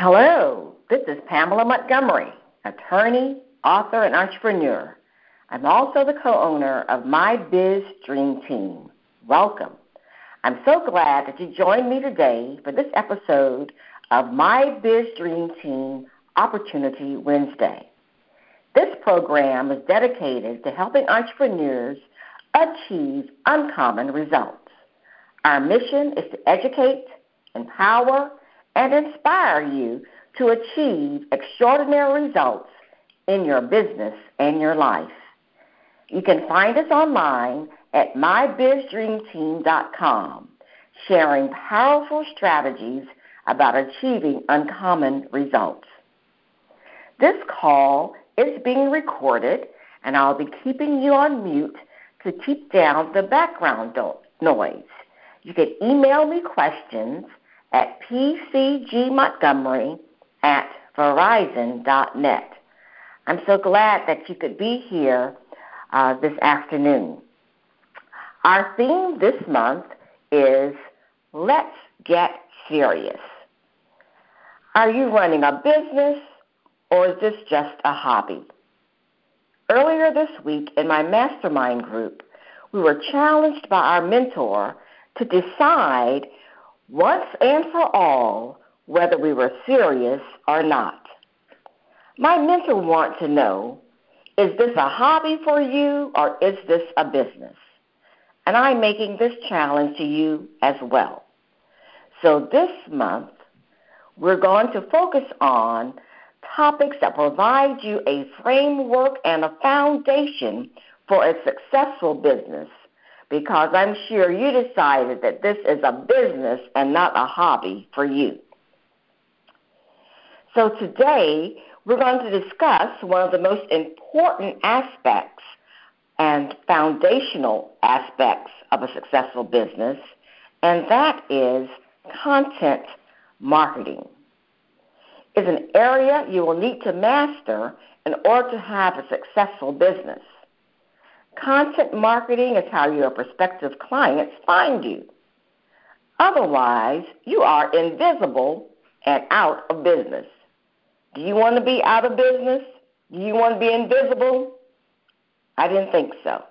Hello, this is Pamela Montgomery, attorney, author, and entrepreneur. I'm also the co owner of My Biz Dream Team. Welcome. I'm so glad that you joined me today for this episode of My Biz Dream Team Opportunity Wednesday. This program is dedicated to helping entrepreneurs achieve uncommon results. Our mission is to educate, empower, and inspire you to achieve extraordinary results in your business and your life. You can find us online at mybizdreamteam.com, sharing powerful strategies about achieving uncommon results. This call is being recorded, and I'll be keeping you on mute to keep down the background noise. You can email me questions at pcgmontgomery at verizon.net. I'm so glad that you could be here uh, this afternoon. Our theme this month is Let's Get Serious. Are you running a business or is this just a hobby? Earlier this week in my mastermind group, we were challenged by our mentor to decide once and for all whether we were serious or not. My mentor wants to know is this a hobby for you or is this a business? And I'm making this challenge to you as well. So this month, we're going to focus on topics that provide you a framework and a foundation for a successful business because I'm sure you decided that this is a business and not a hobby for you. So today, we're going to discuss one of the most important aspects and foundational aspects of a successful business, and that is content marketing. It's an area you will need to master in order to have a successful business. Content marketing is how your prospective clients find you. Otherwise, you are invisible and out of business. Do you want to be out of business? Do you want to be invisible? I didn't think so.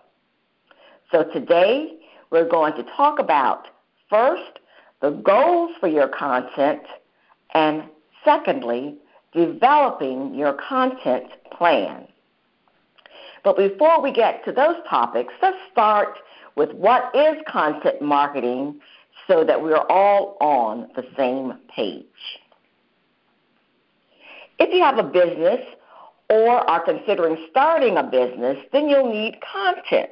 So today, we're going to talk about first, the goals for your content, and secondly, developing your content plan. But before we get to those topics, let's start with what is content marketing so that we're all on the same page. If you have a business or are considering starting a business, then you'll need content.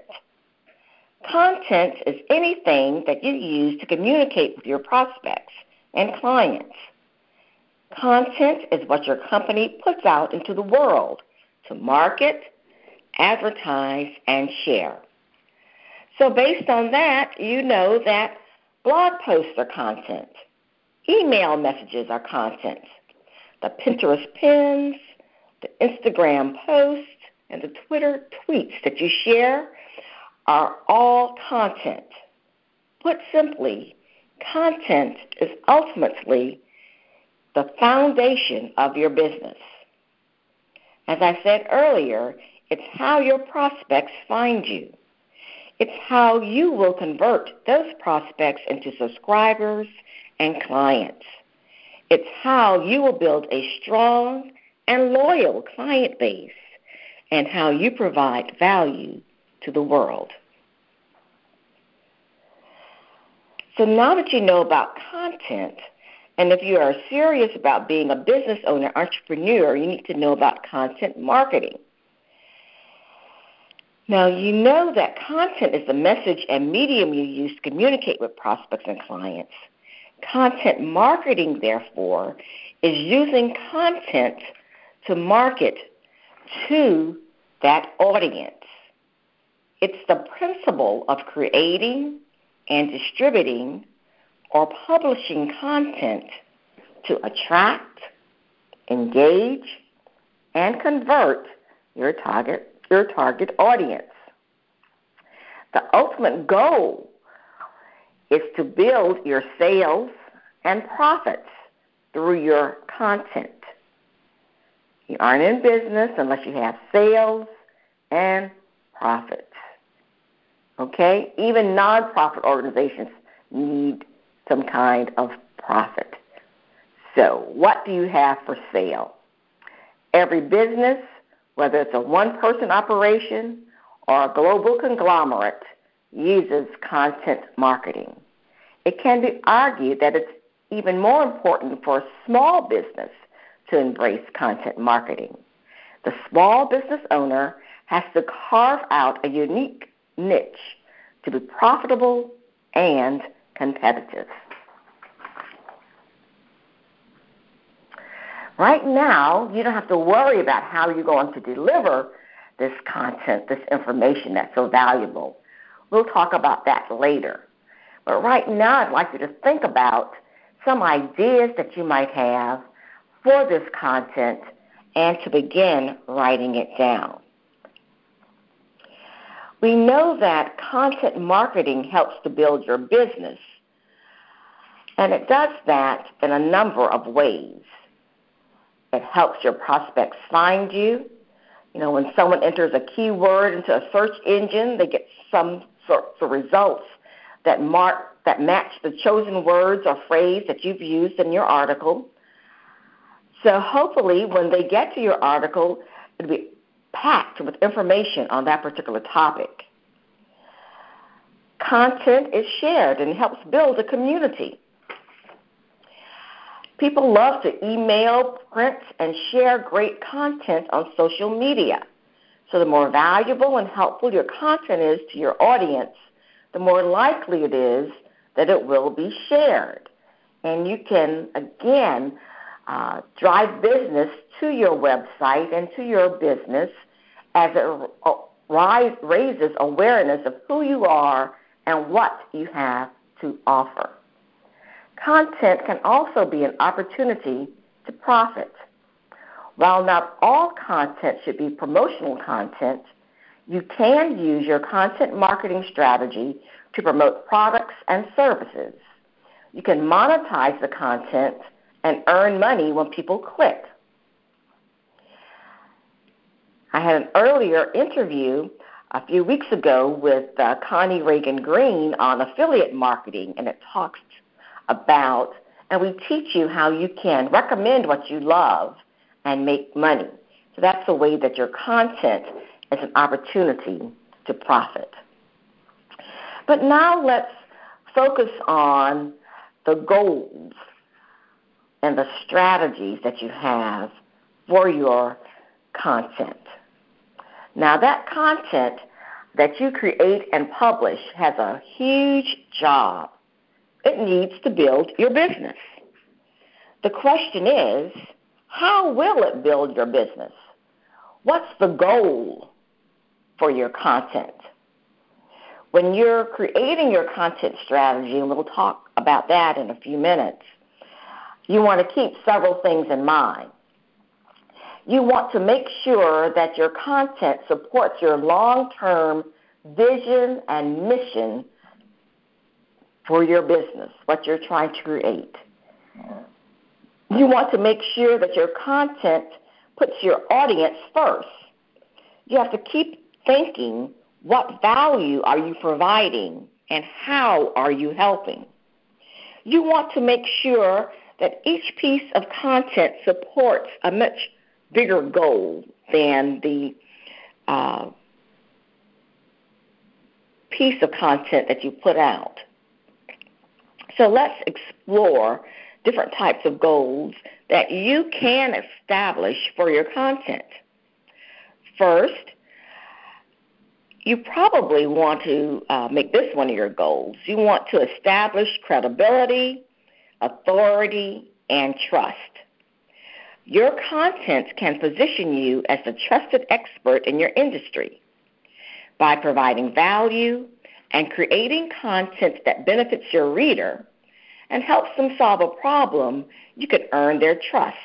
Content is anything that you use to communicate with your prospects and clients. Content is what your company puts out into the world to market, advertise, and share. So, based on that, you know that blog posts are content, email messages are content, the Pinterest pins, the Instagram posts, and the Twitter tweets that you share are all content. Put simply, content is ultimately the foundation of your business. As I said earlier, it's how your prospects find you. It's how you will convert those prospects into subscribers and clients. It's how you will build a strong and loyal client base and how you provide value to the world. So now that you know about content, and if you are serious about being a business owner, entrepreneur, you need to know about content marketing. Now, you know that content is the message and medium you use to communicate with prospects and clients. Content marketing, therefore, is using content to market to that audience. It's the principle of creating and distributing or publishing content to attract, engage, and convert your target your target audience. The ultimate goal is to build your sales and profits through your content. You aren't in business unless you have sales and profits. Okay? Even nonprofit organizations need some kind of profit. So, what do you have for sale? Every business, whether it's a one person operation or a global conglomerate, uses content marketing. It can be argued that it's even more important for a small business to embrace content marketing. The small business owner has to carve out a unique niche to be profitable and competitive. Right now, you don't have to worry about how you're going to deliver this content, this information that's so valuable. We'll talk about that later. But right now, I'd like you to think about some ideas that you might have for this content and to begin writing it down. We know that content marketing helps to build your business, and it does that in a number of ways. It helps your prospects find you. You know, when someone enters a keyword into a search engine, they get some sorts of results that mark that match the chosen words or phrase that you've used in your article. So hopefully when they get to your article, it'll be packed with information on that particular topic. Content is shared and helps build a community. People love to email, print, and share great content on social media. So the more valuable and helpful your content is to your audience, the more likely it is that it will be shared. And you can, again, uh, drive business to your website and to your business as it rise, raises awareness of who you are and what you have to offer. Content can also be an opportunity to profit. While not all content should be promotional content, you can use your content marketing strategy to promote products and services. You can monetize the content and earn money when people click. I had an earlier interview a few weeks ago with uh, Connie Ragen Green on affiliate marketing, and it talks about, and we teach you how you can recommend what you love and make money. So that's the way that your content is an opportunity to profit. But now let's focus on the goals and the strategies that you have for your content. Now, that content that you create and publish has a huge job it needs to build your business. The question is, how will it build your business? What's the goal for your content? When you're creating your content strategy, and we'll talk about that in a few minutes, you want to keep several things in mind. You want to make sure that your content supports your long term vision and mission for your business, what you're trying to create. You want to make sure that your content puts your audience first. You have to keep thinking what value are you providing and how are you helping. You want to make sure that each piece of content supports a much bigger goal than the uh, piece of content that you put out. So let's explore different types of goals that you can establish for your content. First, you probably want to uh, make this one of your goals. You want to establish credibility, authority, and trust. Your content can position you as a trusted expert in your industry by providing value, and creating content that benefits your reader and helps them solve a problem, you can earn their trust.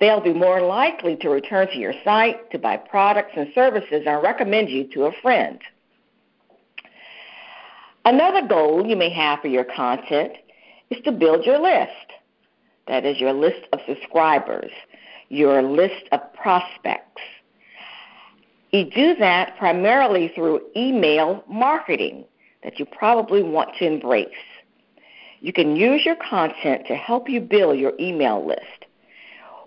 They'll be more likely to return to your site to buy products and services and recommend you to a friend. Another goal you may have for your content is to build your list. that is your list of subscribers, your list of prospects. You do that primarily through email marketing that you probably want to embrace. You can use your content to help you build your email list.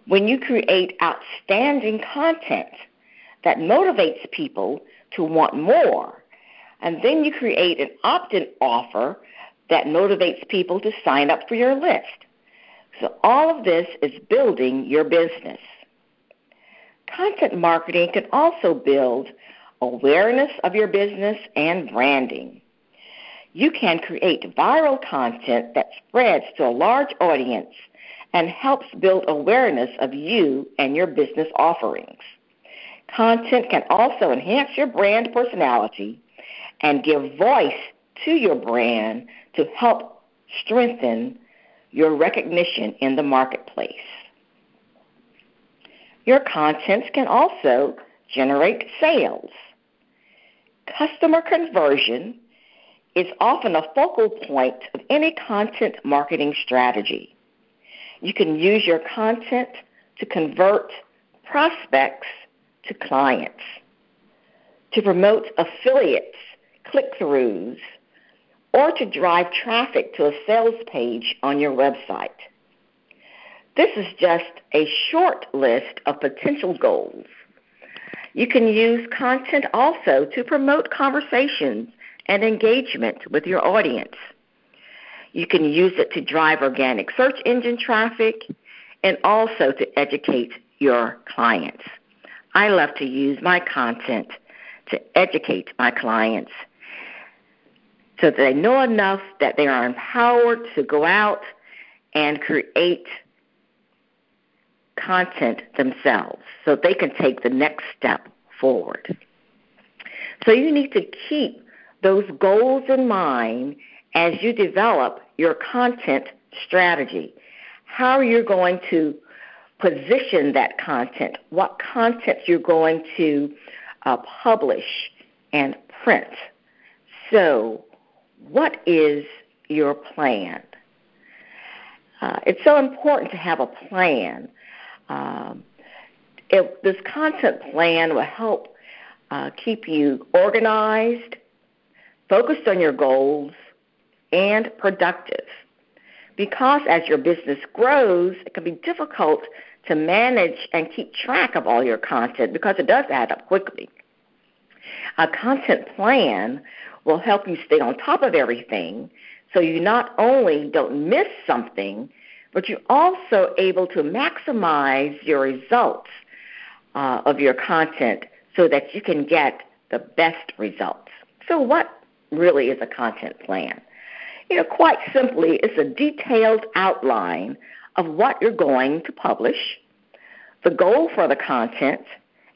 When you create outstanding content that motivates people to want more, and then you create an opt in offer that motivates people to sign up for your list. So, all of this is building your business. Content marketing can also build awareness of your business and branding. You can create viral content that spreads to a large audience and helps build awareness of you and your business offerings. Content can also enhance your brand personality and give voice to your brand to help strengthen your recognition in the marketplace. Your contents can also generate sales. Customer conversion is often a focal point of any content marketing strategy. You can use your content to convert prospects to clients, to promote affiliates, click throughs, or to drive traffic to a sales page on your website. This is just a short list of potential goals. You can use content also to promote conversations and engagement with your audience. You can use it to drive organic search engine traffic and also to educate your clients. I love to use my content to educate my clients so that they know enough that they are empowered to go out and create content themselves so they can take the next step forward. So you need to keep those goals in mind as you develop your content strategy. How are you're going to position that content, what content you're going to uh, publish and print. So, what is your plan? Uh, it's so important to have a plan. Um, this content plan will help uh, keep you organized, focused on your goals, and productive. Because as your business grows, it can be difficult to manage and keep track of all your content because it does add up quickly. A content plan will help you stay on top of everything so you not only don't miss something, but you're also able to maximize your results uh, of your content so that you can get the best results. So, what really is a content plan? You know, quite simply, it's a detailed outline of what you're going to publish, the goal for the content,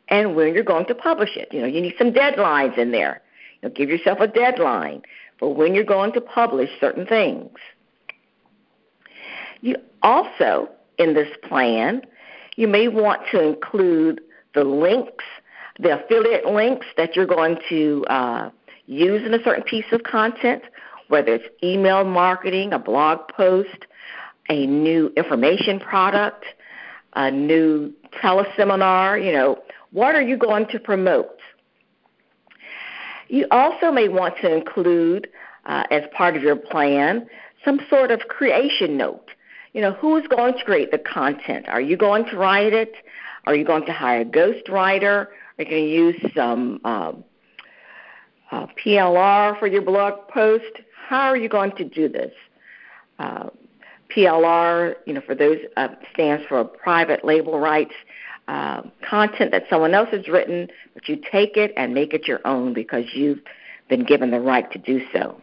and when you're going to publish it. You know, you need some deadlines in there. You know, give yourself a deadline for when you're going to publish certain things. You also, in this plan, you may want to include the links, the affiliate links that you're going to uh, use in a certain piece of content, whether it's email marketing, a blog post, a new information product, a new teleseminar, you know, what are you going to promote? You also may want to include, uh, as part of your plan, some sort of creation note. You know, who is going to create the content? Are you going to write it? Are you going to hire a ghostwriter? Are you going to use some um, uh, PLR for your blog post? How are you going to do this? Uh, PLR, you know, for those uh, stands for private label rights. Uh, content that someone else has written, but you take it and make it your own because you've been given the right to do so.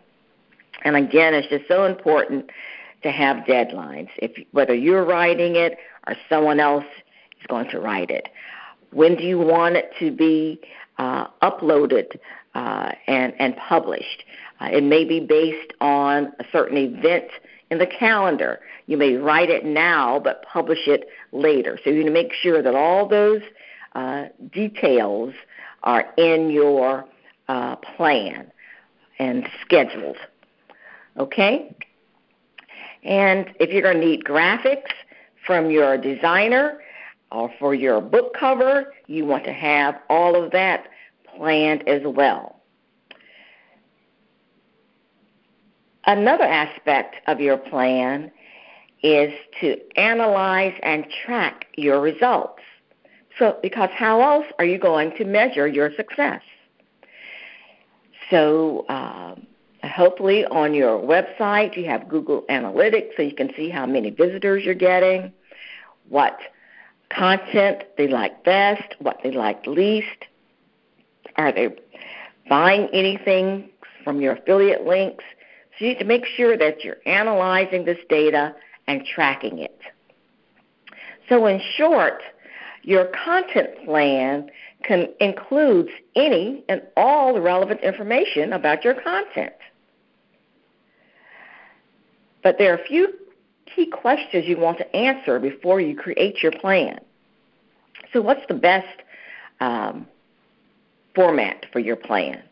And again, it's just so important to have deadlines. If whether you're writing it or someone else is going to write it, when do you want it to be uh, uploaded uh, and and published? Uh, it may be based on a certain event in the calendar. You may write it now but publish it later. So you need to make sure that all those uh, details are in your uh, plan and scheduled. Okay? And if you're going to need graphics, from your designer or for your book cover. You want to have all of that planned as well. Another aspect of your plan is to analyze and track your results. So, because how else are you going to measure your success? So, um, hopefully on your website you have Google Analytics so you can see how many visitors you're getting, what content they like best, what they like least. Are they buying anything from your affiliate links? So you need to make sure that you're analyzing this data and tracking it. So, in short, your content plan can, includes any and all the relevant information about your content. But there are a few key questions you want to answer before you create your plan. So, what's the best um, format for your plan?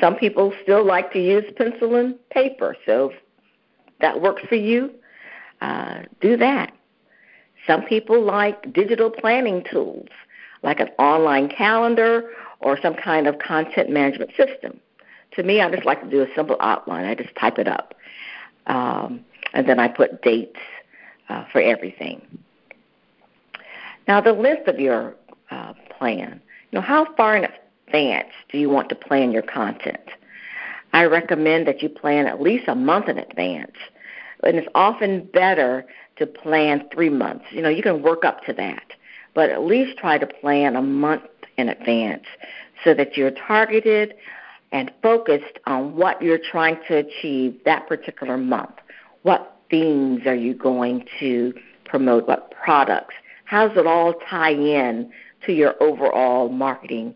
Some people still like to use pencil and paper, so if that works for you, uh, do that. Some people like digital planning tools, like an online calendar or some kind of content management system. To me, I just like to do a simple outline. I just type it up. Um, and then I put dates uh, for everything. Now, the length of your uh, plan. You know, how far in advance do you want to plan your content? I recommend that you plan at least a month in advance and it's often better to plan three months. You know, you can work up to that, but at least try to plan a month in advance so that you're targeted and focused on what you're trying to achieve that particular month. What themes are you going to promote? What products? How does it all tie in to your overall marketing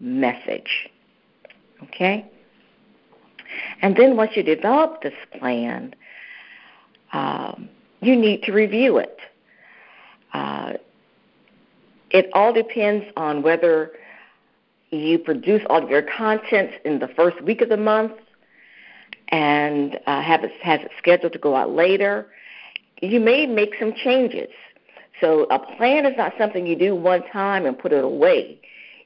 message? Okay? And then once you develop this plan, um, you need to review it. Uh, it all depends on whether you produce all of your content in the first week of the month and uh, have it has it scheduled to go out later. You may make some changes. So a plan is not something you do one time and put it away.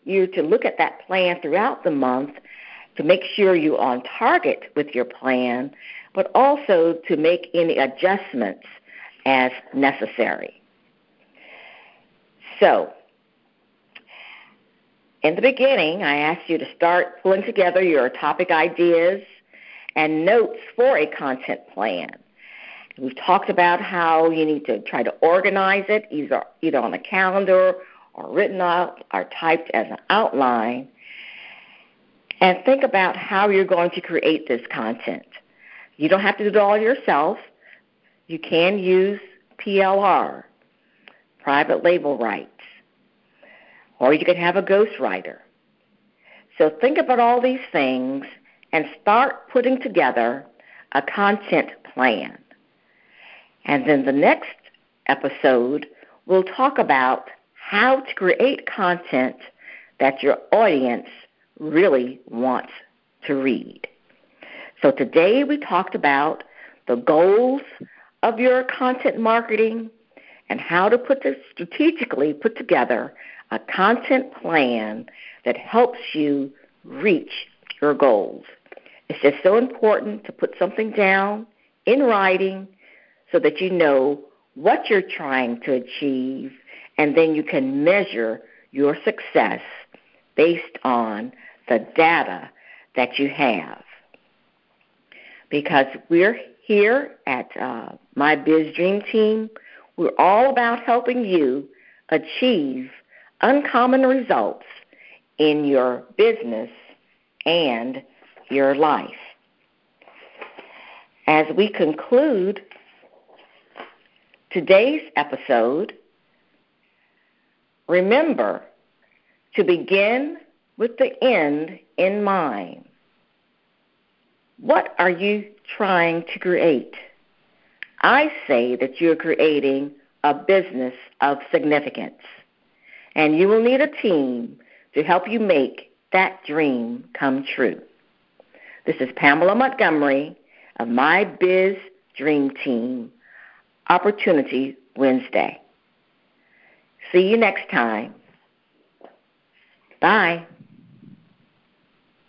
You're to look at that plan throughout the month to make sure you're on target with your plan but also to make any adjustments as necessary. So, in the beginning, I asked you to start pulling together your topic ideas and notes for a content plan. We've talked about how you need to try to organize it either, either on a calendar or written out or typed as an outline. And think about how you're going to create this content. You don't have to do it all yourself. You can use PLR, private label rights, or you could have a ghostwriter. So think about all these things and start putting together a content plan. And then the next episode, we'll talk about how to create content that your audience really wants to read. So today we talked about the goals of your content marketing and how to put this strategically put together a content plan that helps you reach your goals. It's just so important to put something down in writing so that you know what you're trying to achieve and then you can measure your success based on the data that you have because we're here at uh, My Biz Dream Team. We're all about helping you achieve uncommon results in your business and your life. As we conclude today's episode, remember to begin with the end in mind. What are you trying to create? I say that you're creating a business of significance, and you will need a team to help you make that dream come true. This is Pamela Montgomery of My Biz Dream Team, Opportunity Wednesday. See you next time. Bye.